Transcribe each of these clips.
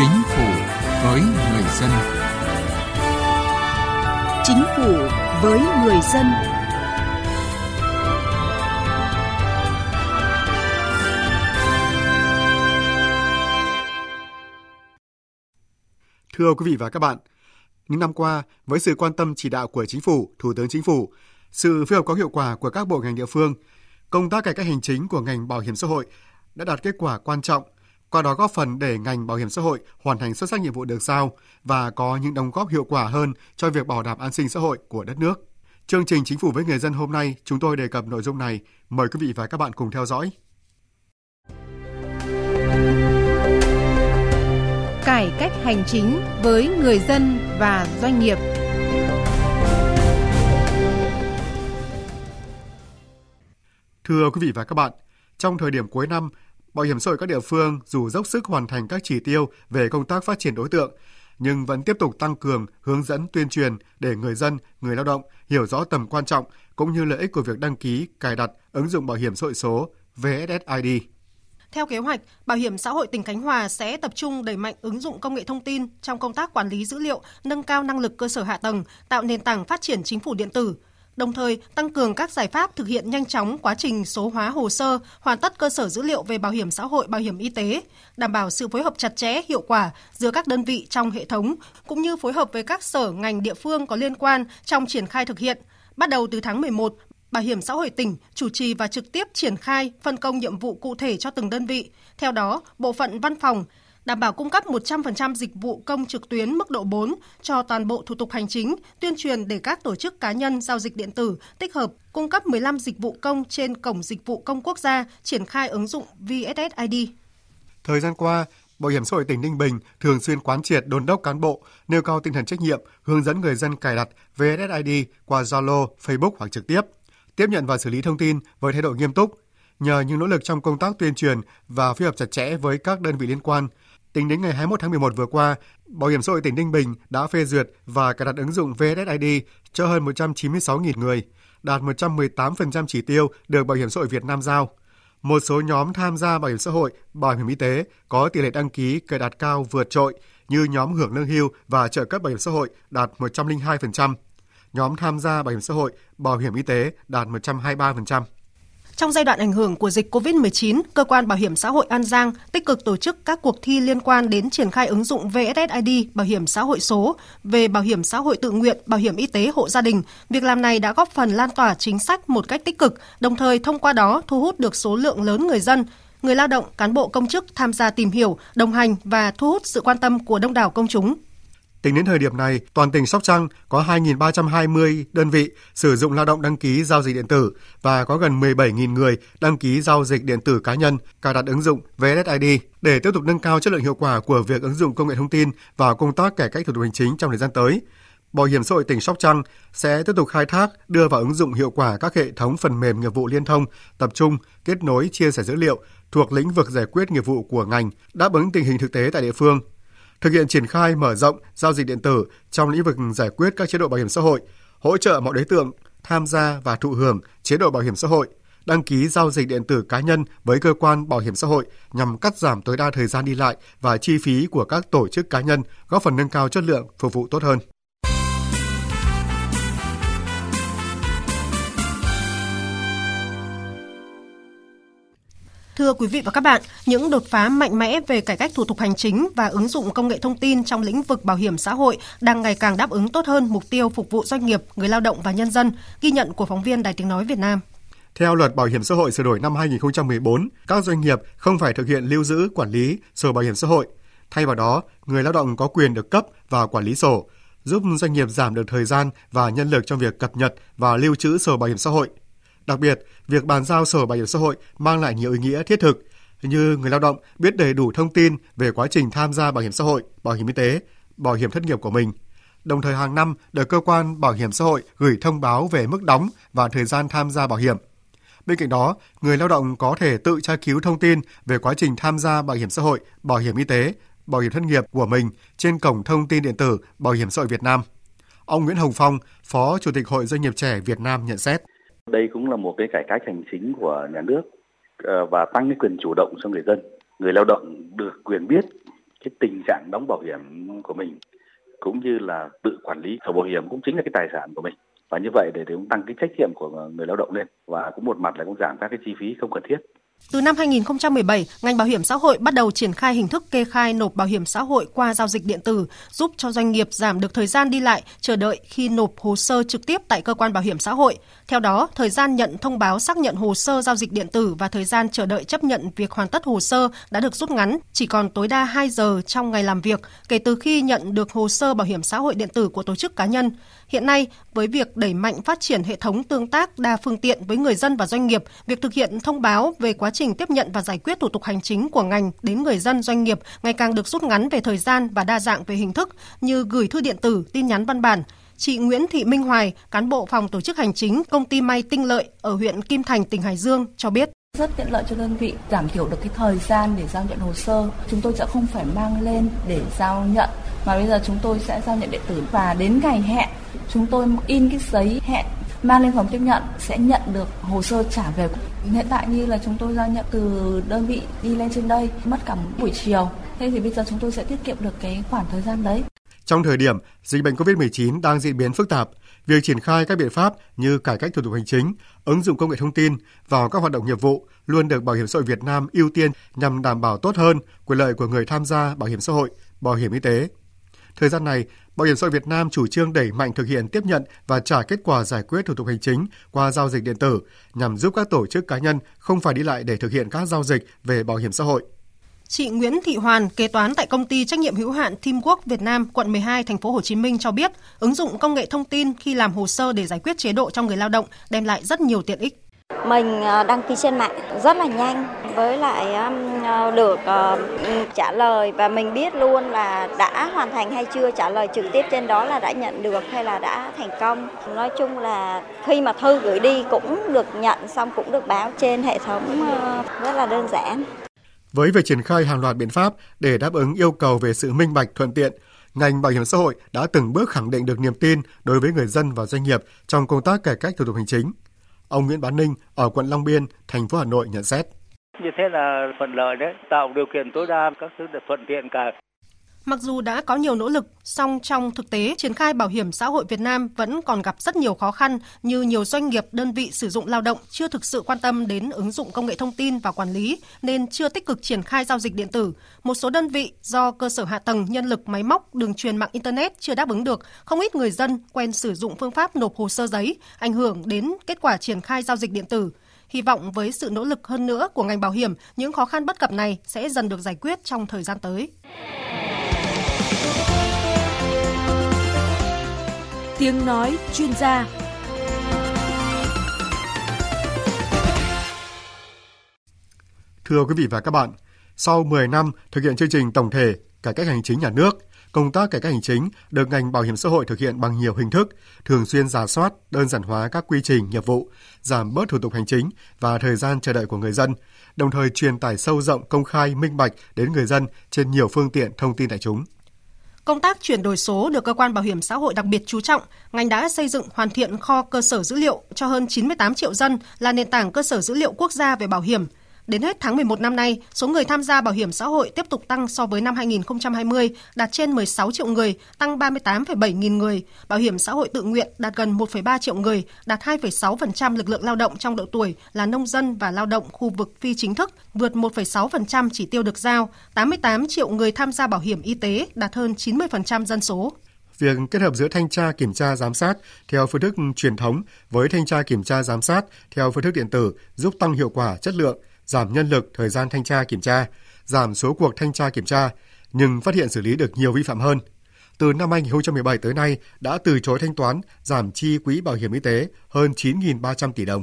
Chính phủ với người dân. Chính phủ với người dân. Thưa quý vị và các bạn, những năm qua, với sự quan tâm chỉ đạo của Chính phủ, Thủ tướng Chính phủ, sự phối hợp có hiệu quả của các bộ ngành địa phương, công tác cải cách hành chính của ngành bảo hiểm xã hội đã đạt kết quả quan trọng, qua đó góp phần để ngành bảo hiểm xã hội hoàn thành xuất sắc nhiệm vụ được giao và có những đóng góp hiệu quả hơn cho việc bảo đảm an sinh xã hội của đất nước. Chương trình Chính phủ với người dân hôm nay chúng tôi đề cập nội dung này. Mời quý vị và các bạn cùng theo dõi. Cải cách hành chính với người dân và doanh nghiệp. Thưa quý vị và các bạn, trong thời điểm cuối năm, Bảo hiểm xã hội các địa phương dù dốc sức hoàn thành các chỉ tiêu về công tác phát triển đối tượng, nhưng vẫn tiếp tục tăng cường hướng dẫn tuyên truyền để người dân, người lao động hiểu rõ tầm quan trọng cũng như lợi ích của việc đăng ký, cài đặt ứng dụng bảo hiểm xã hội số VSSID. Theo kế hoạch, Bảo hiểm xã hội tỉnh Khánh Hòa sẽ tập trung đẩy mạnh ứng dụng công nghệ thông tin trong công tác quản lý dữ liệu, nâng cao năng lực cơ sở hạ tầng, tạo nền tảng phát triển chính phủ điện tử, đồng thời tăng cường các giải pháp thực hiện nhanh chóng quá trình số hóa hồ sơ, hoàn tất cơ sở dữ liệu về bảo hiểm xã hội, bảo hiểm y tế, đảm bảo sự phối hợp chặt chẽ, hiệu quả giữa các đơn vị trong hệ thống, cũng như phối hợp với các sở ngành địa phương có liên quan trong triển khai thực hiện. Bắt đầu từ tháng 11, Bảo hiểm xã hội tỉnh chủ trì và trực tiếp triển khai phân công nhiệm vụ cụ thể cho từng đơn vị. Theo đó, bộ phận văn phòng đảm bảo cung cấp 100% dịch vụ công trực tuyến mức độ 4 cho toàn bộ thủ tục hành chính, tuyên truyền để các tổ chức cá nhân giao dịch điện tử tích hợp cung cấp 15 dịch vụ công trên cổng dịch vụ công quốc gia triển khai ứng dụng VSSID. Thời gian qua, Bảo hiểm xã hội tỉnh Ninh Bình thường xuyên quán triệt đôn đốc cán bộ, nêu cao tinh thần trách nhiệm, hướng dẫn người dân cài đặt VSSID qua Zalo, Facebook hoặc trực tiếp, tiếp nhận và xử lý thông tin với thái độ nghiêm túc. Nhờ những nỗ lực trong công tác tuyên truyền và phối hợp chặt chẽ với các đơn vị liên quan, Tính đến ngày 21 tháng 11 vừa qua, Bảo hiểm xã hội tỉnh Ninh Bình đã phê duyệt và cài đặt ứng dụng VSSID cho hơn 196.000 người, đạt 118% chỉ tiêu được Bảo hiểm xã hội Việt Nam giao. Một số nhóm tham gia bảo hiểm xã hội, bảo hiểm y tế có tỷ lệ đăng ký cài đặt cao vượt trội như nhóm hưởng lương hưu và trợ cấp bảo hiểm xã hội đạt 102%. Nhóm tham gia bảo hiểm xã hội, bảo hiểm y tế đạt 123%. Trong giai đoạn ảnh hưởng của dịch COVID-19, Cơ quan Bảo hiểm xã hội An Giang tích cực tổ chức các cuộc thi liên quan đến triển khai ứng dụng VSSID bảo hiểm xã hội số về bảo hiểm xã hội tự nguyện, bảo hiểm y tế hộ gia đình. Việc làm này đã góp phần lan tỏa chính sách một cách tích cực, đồng thời thông qua đó thu hút được số lượng lớn người dân, người lao động, cán bộ công chức tham gia tìm hiểu, đồng hành và thu hút sự quan tâm của đông đảo công chúng. Tính đến thời điểm này, toàn tỉnh Sóc Trăng có 2.320 đơn vị sử dụng lao động đăng ký giao dịch điện tử và có gần 17.000 người đăng ký giao dịch điện tử cá nhân cài đặt ứng dụng VSSID để tiếp tục nâng cao chất lượng hiệu quả của việc ứng dụng công nghệ thông tin vào công tác cải cách thủ tục hành chính trong thời gian tới. Bảo hiểm xã hội tỉnh Sóc Trăng sẽ tiếp tục khai thác, đưa vào ứng dụng hiệu quả các hệ thống phần mềm nghiệp vụ liên thông, tập trung, kết nối, chia sẻ dữ liệu thuộc lĩnh vực giải quyết nghiệp vụ của ngành, đáp ứng tình hình thực tế tại địa phương, thực hiện triển khai mở rộng giao dịch điện tử trong lĩnh vực giải quyết các chế độ bảo hiểm xã hội, hỗ trợ mọi đối tượng tham gia và thụ hưởng chế độ bảo hiểm xã hội, đăng ký giao dịch điện tử cá nhân với cơ quan bảo hiểm xã hội nhằm cắt giảm tối đa thời gian đi lại và chi phí của các tổ chức cá nhân, góp phần nâng cao chất lượng phục vụ tốt hơn. Thưa quý vị và các bạn, những đột phá mạnh mẽ về cải cách thủ tục hành chính và ứng dụng công nghệ thông tin trong lĩnh vực bảo hiểm xã hội đang ngày càng đáp ứng tốt hơn mục tiêu phục vụ doanh nghiệp, người lao động và nhân dân, ghi nhận của phóng viên Đài Tiếng Nói Việt Nam. Theo luật bảo hiểm xã hội sửa đổi năm 2014, các doanh nghiệp không phải thực hiện lưu giữ, quản lý sổ bảo hiểm xã hội. Thay vào đó, người lao động có quyền được cấp và quản lý sổ, giúp doanh nghiệp giảm được thời gian và nhân lực trong việc cập nhật và lưu trữ sổ bảo hiểm xã hội. Đặc biệt, việc bàn giao sổ bảo hiểm xã hội mang lại nhiều ý nghĩa thiết thực như người lao động biết đầy đủ thông tin về quá trình tham gia bảo hiểm xã hội, bảo hiểm y tế, bảo hiểm thất nghiệp của mình. Đồng thời hàng năm được cơ quan bảo hiểm xã hội gửi thông báo về mức đóng và thời gian tham gia bảo hiểm. Bên cạnh đó, người lao động có thể tự tra cứu thông tin về quá trình tham gia bảo hiểm xã hội, bảo hiểm y tế, bảo hiểm thất nghiệp của mình trên cổng thông tin điện tử Bảo hiểm xã hội Việt Nam. Ông Nguyễn Hồng Phong, Phó Chủ tịch Hội Doanh nghiệp trẻ Việt Nam nhận xét. Đây cũng là một cái cải cách hành chính của nhà nước ờ, và tăng cái quyền chủ động cho người dân. Người lao động được quyền biết cái tình trạng đóng bảo hiểm của mình cũng như là tự quản lý sổ bảo hiểm cũng chính là cái tài sản của mình và như vậy để, để cũng tăng cái trách nhiệm của người lao động lên và cũng một mặt là cũng giảm các cái chi phí không cần thiết từ năm 2017, ngành bảo hiểm xã hội bắt đầu triển khai hình thức kê khai nộp bảo hiểm xã hội qua giao dịch điện tử, giúp cho doanh nghiệp giảm được thời gian đi lại, chờ đợi khi nộp hồ sơ trực tiếp tại cơ quan bảo hiểm xã hội. Theo đó, thời gian nhận thông báo xác nhận hồ sơ giao dịch điện tử và thời gian chờ đợi chấp nhận việc hoàn tất hồ sơ đã được rút ngắn, chỉ còn tối đa 2 giờ trong ngày làm việc kể từ khi nhận được hồ sơ bảo hiểm xã hội điện tử của tổ chức cá nhân. Hiện nay, với việc đẩy mạnh phát triển hệ thống tương tác đa phương tiện với người dân và doanh nghiệp, việc thực hiện thông báo về quá trình tiếp nhận và giải quyết thủ tục hành chính của ngành đến người dân doanh nghiệp ngày càng được rút ngắn về thời gian và đa dạng về hình thức như gửi thư điện tử, tin nhắn văn bản. Chị Nguyễn Thị Minh Hoài, cán bộ phòng tổ chức hành chính công ty may Tinh Lợi ở huyện Kim Thành, tỉnh Hải Dương cho biết. Rất tiện lợi cho đơn vị giảm thiểu được cái thời gian để giao nhận hồ sơ. Chúng tôi sẽ không phải mang lên để giao nhận mà bây giờ chúng tôi sẽ giao nhận điện tử. Và đến ngày hẹn chúng tôi in cái giấy hẹn mang lên phòng tiếp nhận sẽ nhận được hồ sơ trả về. Hiện tại như là chúng tôi giao nhận từ đơn vị đi lên trên đây mất cả một buổi chiều. Thế thì bây giờ chúng tôi sẽ tiết kiệm được cái khoảng thời gian đấy. Trong thời điểm dịch bệnh COVID-19 đang diễn biến phức tạp, việc triển khai các biện pháp như cải cách thủ tục hành chính, ứng dụng công nghệ thông tin vào các hoạt động nghiệp vụ luôn được Bảo hiểm xã hội Việt Nam ưu tiên nhằm đảm bảo tốt hơn quyền lợi của người tham gia bảo hiểm xã hội, bảo hiểm y tế. Thời gian này, Bảo hiểm xã hội Việt Nam chủ trương đẩy mạnh thực hiện tiếp nhận và trả kết quả giải quyết thủ tục hành chính qua giao dịch điện tử nhằm giúp các tổ chức cá nhân không phải đi lại để thực hiện các giao dịch về bảo hiểm xã hội. Chị Nguyễn Thị Hoàn, kế toán tại công ty trách nhiệm hữu hạn Teamwork Việt Nam, quận 12, thành phố Hồ Chí Minh cho biết, ứng dụng công nghệ thông tin khi làm hồ sơ để giải quyết chế độ cho người lao động đem lại rất nhiều tiện ích. Mình ờ, đăng ký trên mạng rất là nhanh, với lại ờ, được ờ, trả lời và mình biết luôn là đã hoàn thành hay chưa, trả lời trực tiếp trên đó là đã nhận được hay là đã thành công. Nói chung là khi mà thư gửi đi cũng được nhận xong cũng được báo trên hệ thống rất là đơn giản. Với việc triển khai hàng loạt biện pháp để đáp ứng yêu cầu về sự minh bạch thuận tiện, ngành bảo hiểm xã hội đã từng bước khẳng định được niềm tin đối với người dân và doanh nghiệp trong công tác cải cách thủ tục hành chính. Ông Nguyễn Bán Ninh ở quận Long Biên, thành phố Hà Nội nhận xét. Như thế là thuận lợi đấy, tạo điều kiện tối đa các thứ để thuận tiện cả. Mặc dù đã có nhiều nỗ lực, song trong thực tế, triển khai bảo hiểm xã hội Việt Nam vẫn còn gặp rất nhiều khó khăn như nhiều doanh nghiệp, đơn vị sử dụng lao động chưa thực sự quan tâm đến ứng dụng công nghệ thông tin và quản lý nên chưa tích cực triển khai giao dịch điện tử. Một số đơn vị do cơ sở hạ tầng, nhân lực, máy móc, đường truyền mạng internet chưa đáp ứng được, không ít người dân quen sử dụng phương pháp nộp hồ sơ giấy, ảnh hưởng đến kết quả triển khai giao dịch điện tử. Hy vọng với sự nỗ lực hơn nữa của ngành bảo hiểm, những khó khăn bất cập này sẽ dần được giải quyết trong thời gian tới. Tiếng nói chuyên gia Thưa quý vị và các bạn, sau 10 năm thực hiện chương trình tổng thể cải cách hành chính nhà nước, công tác cải cách hành chính được ngành bảo hiểm xã hội thực hiện bằng nhiều hình thức, thường xuyên giả soát, đơn giản hóa các quy trình, nghiệp vụ, giảm bớt thủ tục hành chính và thời gian chờ đợi của người dân, đồng thời truyền tải sâu rộng, công khai, minh bạch đến người dân trên nhiều phương tiện thông tin đại chúng. Công tác chuyển đổi số được cơ quan bảo hiểm xã hội đặc biệt chú trọng. Ngành đã xây dựng hoàn thiện kho cơ sở dữ liệu cho hơn 98 triệu dân là nền tảng cơ sở dữ liệu quốc gia về bảo hiểm – Đến hết tháng 11 năm nay, số người tham gia bảo hiểm xã hội tiếp tục tăng so với năm 2020, đạt trên 16 triệu người, tăng 38,7 nghìn người. Bảo hiểm xã hội tự nguyện đạt gần 1,3 triệu người, đạt 2,6% lực lượng lao động trong độ tuổi là nông dân và lao động khu vực phi chính thức, vượt 1,6% chỉ tiêu được giao. 88 triệu người tham gia bảo hiểm y tế, đạt hơn 90% dân số việc kết hợp giữa thanh tra kiểm tra giám sát theo phương thức truyền thống với thanh tra kiểm tra giám sát theo phương thức điện tử giúp tăng hiệu quả chất lượng giảm nhân lực, thời gian thanh tra kiểm tra, giảm số cuộc thanh tra kiểm tra, nhưng phát hiện xử lý được nhiều vi phạm hơn. Từ năm 2017 tới nay đã từ chối thanh toán, giảm chi quỹ bảo hiểm y tế hơn 9.300 tỷ đồng.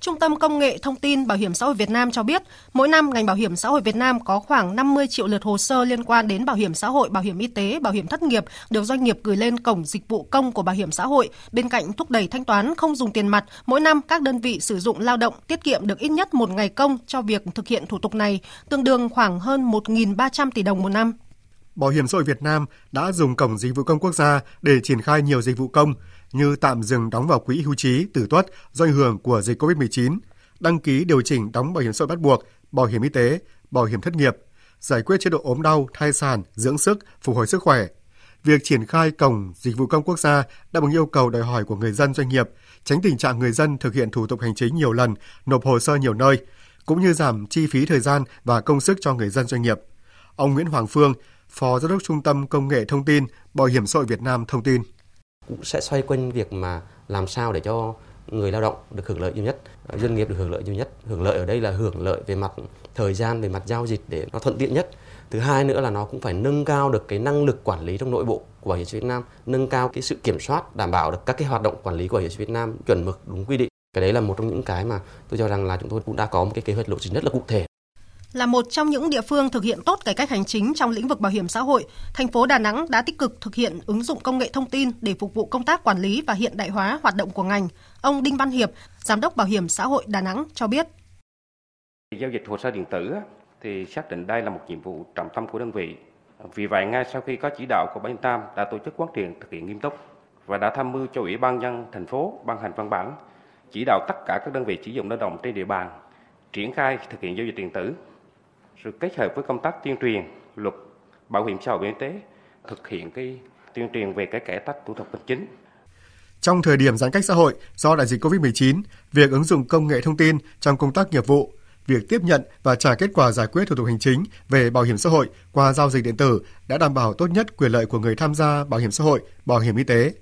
Trung tâm Công nghệ Thông tin Bảo hiểm xã hội Việt Nam cho biết, mỗi năm ngành bảo hiểm xã hội Việt Nam có khoảng 50 triệu lượt hồ sơ liên quan đến bảo hiểm xã hội, bảo hiểm y tế, bảo hiểm thất nghiệp được doanh nghiệp gửi lên cổng dịch vụ công của bảo hiểm xã hội. Bên cạnh thúc đẩy thanh toán không dùng tiền mặt, mỗi năm các đơn vị sử dụng lao động tiết kiệm được ít nhất một ngày công cho việc thực hiện thủ tục này, tương đương khoảng hơn 1.300 tỷ đồng một năm. Bảo hiểm xã hội Việt Nam đã dùng cổng dịch vụ công quốc gia để triển khai nhiều dịch vụ công như tạm dừng đóng vào quỹ hưu trí tử tuất do ảnh hưởng của dịch COVID-19, đăng ký điều chỉnh đóng bảo hiểm xã hội bắt buộc, bảo hiểm y tế, bảo hiểm thất nghiệp, giải quyết chế độ ốm đau, thai sản, dưỡng sức, phục hồi sức khỏe. Việc triển khai cổng dịch vụ công quốc gia đáp ứng yêu cầu đòi hỏi của người dân doanh nghiệp, tránh tình trạng người dân thực hiện thủ tục hành chính nhiều lần, nộp hồ sơ nhiều nơi, cũng như giảm chi phí thời gian và công sức cho người dân doanh nghiệp. Ông Nguyễn Hoàng Phương, Phó Giám đốc Trung tâm Công nghệ Thông tin, Bảo hiểm xã hội Việt Nam thông tin. Cũng sẽ xoay quanh việc mà làm sao để cho người lao động được hưởng lợi nhiều nhất, doanh nghiệp được hưởng lợi nhiều nhất. Hưởng lợi ở đây là hưởng lợi về mặt thời gian, về mặt giao dịch để nó thuận tiện nhất. Thứ hai nữa là nó cũng phải nâng cao được cái năng lực quản lý trong nội bộ của Bảo hiểm xã hội Việt Nam, nâng cao cái sự kiểm soát, đảm bảo được các cái hoạt động quản lý của Bảo hiểm xã hội Việt Nam chuẩn mực đúng quy định. Cái đấy là một trong những cái mà tôi cho rằng là chúng tôi cũng đã có một cái kế hoạch lộ trình rất là cụ thể là một trong những địa phương thực hiện tốt cải cách hành chính trong lĩnh vực bảo hiểm xã hội, thành phố Đà Nẵng đã tích cực thực hiện ứng dụng công nghệ thông tin để phục vụ công tác quản lý và hiện đại hóa hoạt động của ngành. Ông Đinh Văn Hiệp, Giám đốc Bảo hiểm xã hội Đà Nẵng cho biết. Giao dịch hồ sơ điện tử thì xác định đây là một nhiệm vụ trọng tâm của đơn vị. Vì vậy, ngay sau khi có chỉ đạo của Ban Tam đã tổ chức quán triệt thực hiện nghiêm túc và đã tham mưu cho Ủy ban nhân thành phố ban hành văn bản chỉ đạo tất cả các đơn vị sử dụng lao động trên địa bàn triển khai thực hiện giao dịch điện tử rồi kết hợp với công tác tuyên truyền luật bảo hiểm xã hội y tế thực hiện cái tuyên truyền về cái cải cách thủ tục hành chính. Trong thời điểm giãn cách xã hội do đại dịch COVID-19, việc ứng dụng công nghệ thông tin trong công tác nghiệp vụ, việc tiếp nhận và trả kết quả giải quyết thủ tục hành chính về bảo hiểm xã hội qua giao dịch điện tử đã đảm bảo tốt nhất quyền lợi của người tham gia bảo hiểm xã hội, bảo hiểm y tế.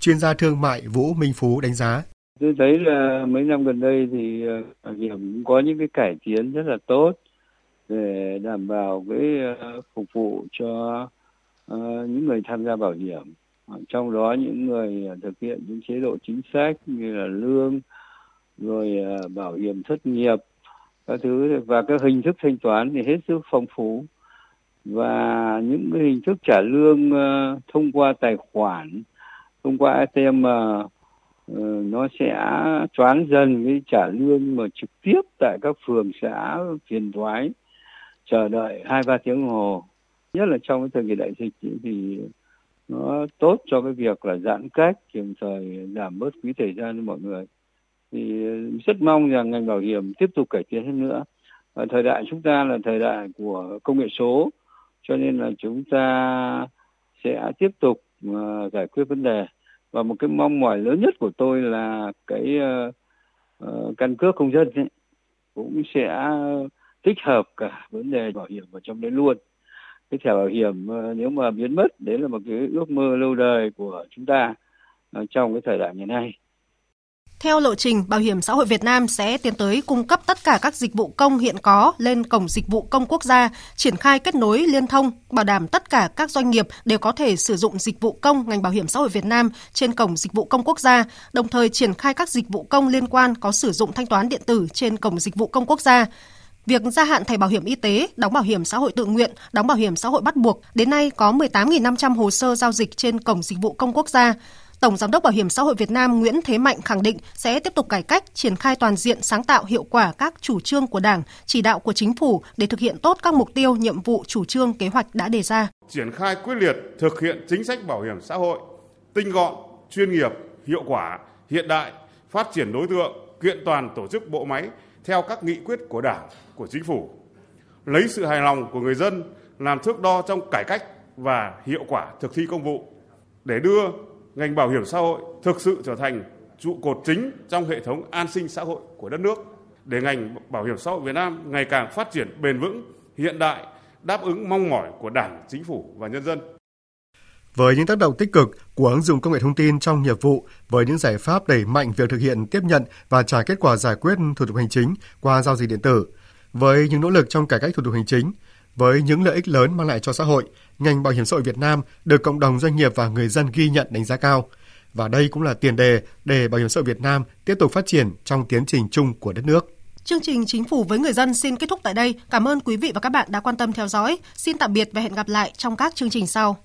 Chuyên gia thương mại Vũ Minh Phú đánh giá. Tôi thấy là mấy năm gần đây thì ờ, bảo hiểm có những cái cải tiến rất là tốt để đảm bảo cái ờ, phục vụ cho ờ, những người tham gia bảo hiểm. Ờ, trong đó những người thực hiện những chế độ chính sách như là lương, rồi bảo hiểm thất nghiệp, các thứ. Và các hình thức thanh toán thì hết sức phong phú. Và những cái hình thức trả lương thông qua tài khoản, thông qua ATM nó sẽ choáng dần cái trả lương mà trực tiếp tại các phường, xã, phiền thoái chờ đợi hai ba tiếng hồ. Nhất là trong cái thời kỳ đại dịch thì nó tốt cho cái việc là giãn cách đồng thời giảm bớt phí thời gian cho mọi người. Thì rất mong rằng ngành bảo hiểm tiếp tục cải tiến hơn nữa. Và thời đại chúng ta là thời đại của công nghệ số cho nên là chúng ta sẽ tiếp tục uh, giải quyết vấn đề. Và một cái mong mỏi lớn nhất của tôi là cái uh, uh, căn cước công dân ấy, cũng sẽ tích hợp cả vấn đề bảo hiểm vào trong đấy luôn cái thẻ bảo hiểm ờ, nếu mà biến mất đấy là một cái ước mơ lâu đời của chúng ta ờ, trong cái thời đại ngày nay theo lộ trình, Bảo hiểm xã hội Việt Nam sẽ tiến tới cung cấp tất cả các dịch vụ công hiện có lên cổng dịch vụ công quốc gia, triển khai kết nối liên thông, bảo đảm tất cả các doanh nghiệp đều có thể sử dụng dịch vụ công ngành bảo hiểm xã hội Việt Nam trên cổng dịch vụ công quốc gia, đồng thời triển khai các dịch vụ công liên quan có sử dụng thanh toán điện tử trên cổng dịch vụ công quốc gia. Việc gia hạn thẻ bảo hiểm y tế, đóng bảo hiểm xã hội tự nguyện, đóng bảo hiểm xã hội bắt buộc, đến nay có 18.500 hồ sơ giao dịch trên cổng dịch vụ công quốc gia. Tổng Giám đốc Bảo hiểm xã hội Việt Nam Nguyễn Thế Mạnh khẳng định sẽ tiếp tục cải cách, triển khai toàn diện sáng tạo hiệu quả các chủ trương của Đảng, chỉ đạo của chính phủ để thực hiện tốt các mục tiêu, nhiệm vụ, chủ trương, kế hoạch đã đề ra. Triển khai quyết liệt thực hiện chính sách bảo hiểm xã hội tinh gọn, chuyên nghiệp, hiệu quả, hiện đại, phát triển đối tượng, kiện toàn tổ chức bộ máy theo các nghị quyết của Đảng, của Chính phủ. Lấy sự hài lòng của người dân làm thước đo trong cải cách và hiệu quả thực thi công vụ để đưa ngành bảo hiểm xã hội thực sự trở thành trụ cột chính trong hệ thống an sinh xã hội của đất nước để ngành bảo hiểm xã hội Việt Nam ngày càng phát triển bền vững, hiện đại, đáp ứng mong mỏi của Đảng, Chính phủ và nhân dân. Với những tác động tích cực của ứng dụng công nghệ thông tin trong nghiệp vụ, với những giải pháp đẩy mạnh việc thực hiện tiếp nhận và trả kết quả giải quyết thủ tục hành chính qua giao dịch điện tử, với những nỗ lực trong cải cách thủ tục hành chính, với những lợi ích lớn mang lại cho xã hội, ngành bảo hiểm xã hội Việt Nam được cộng đồng doanh nghiệp và người dân ghi nhận đánh giá cao. Và đây cũng là tiền đề để bảo hiểm xã hội Việt Nam tiếp tục phát triển trong tiến trình chung của đất nước. Chương trình Chính phủ với người dân xin kết thúc tại đây. Cảm ơn quý vị và các bạn đã quan tâm theo dõi. Xin tạm biệt và hẹn gặp lại trong các chương trình sau.